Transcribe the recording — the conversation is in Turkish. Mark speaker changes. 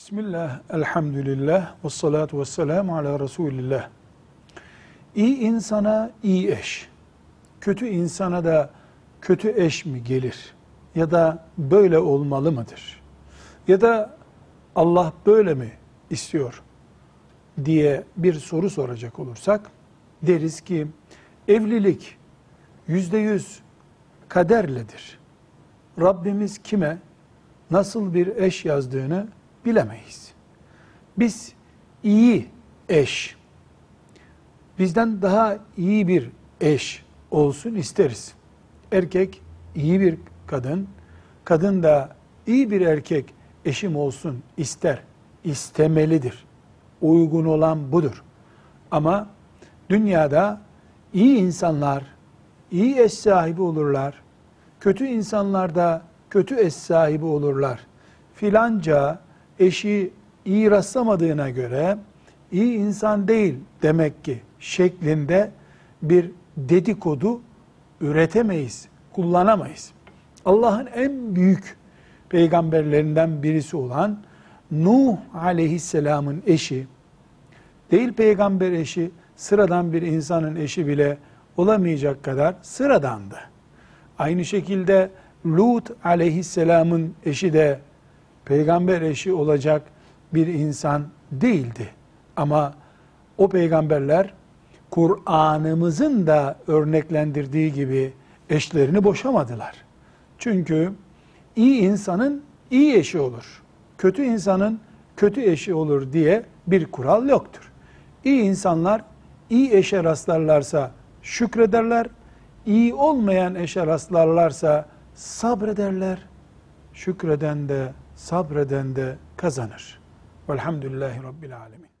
Speaker 1: Bismillah, elhamdülillah, ve salatu ve selamu ala Resulillah. İyi insana iyi eş, kötü insana da kötü eş mi gelir? Ya da böyle olmalı mıdır? Ya da Allah böyle mi istiyor? diye bir soru soracak olursak, deriz ki evlilik yüzde yüz kaderledir. Rabbimiz kime nasıl bir eş yazdığını bilemeyiz. Biz iyi eş, bizden daha iyi bir eş olsun isteriz. Erkek iyi bir kadın, kadın da iyi bir erkek eşim olsun ister, istemelidir. Uygun olan budur. Ama dünyada iyi insanlar iyi eş sahibi olurlar. Kötü insanlar da kötü eş sahibi olurlar. Filanca eşi iyi rastlamadığına göre iyi insan değil demek ki şeklinde bir dedikodu üretemeyiz, kullanamayız. Allah'ın en büyük peygamberlerinden birisi olan Nuh aleyhisselamın eşi, değil peygamber eşi, sıradan bir insanın eşi bile olamayacak kadar sıradandı. Aynı şekilde Lut aleyhisselamın eşi de peygamber eşi olacak bir insan değildi. Ama o peygamberler Kur'an'ımızın da örneklendirdiği gibi eşlerini boşamadılar. Çünkü iyi insanın iyi eşi olur. Kötü insanın kötü eşi olur diye bir kural yoktur. İyi insanlar iyi eşe rastlarlarsa şükrederler. İyi olmayan eşe rastlarlarsa sabrederler. Şükreden de sabreden de kazanır. Velhamdülillahi Rabbil Alemin.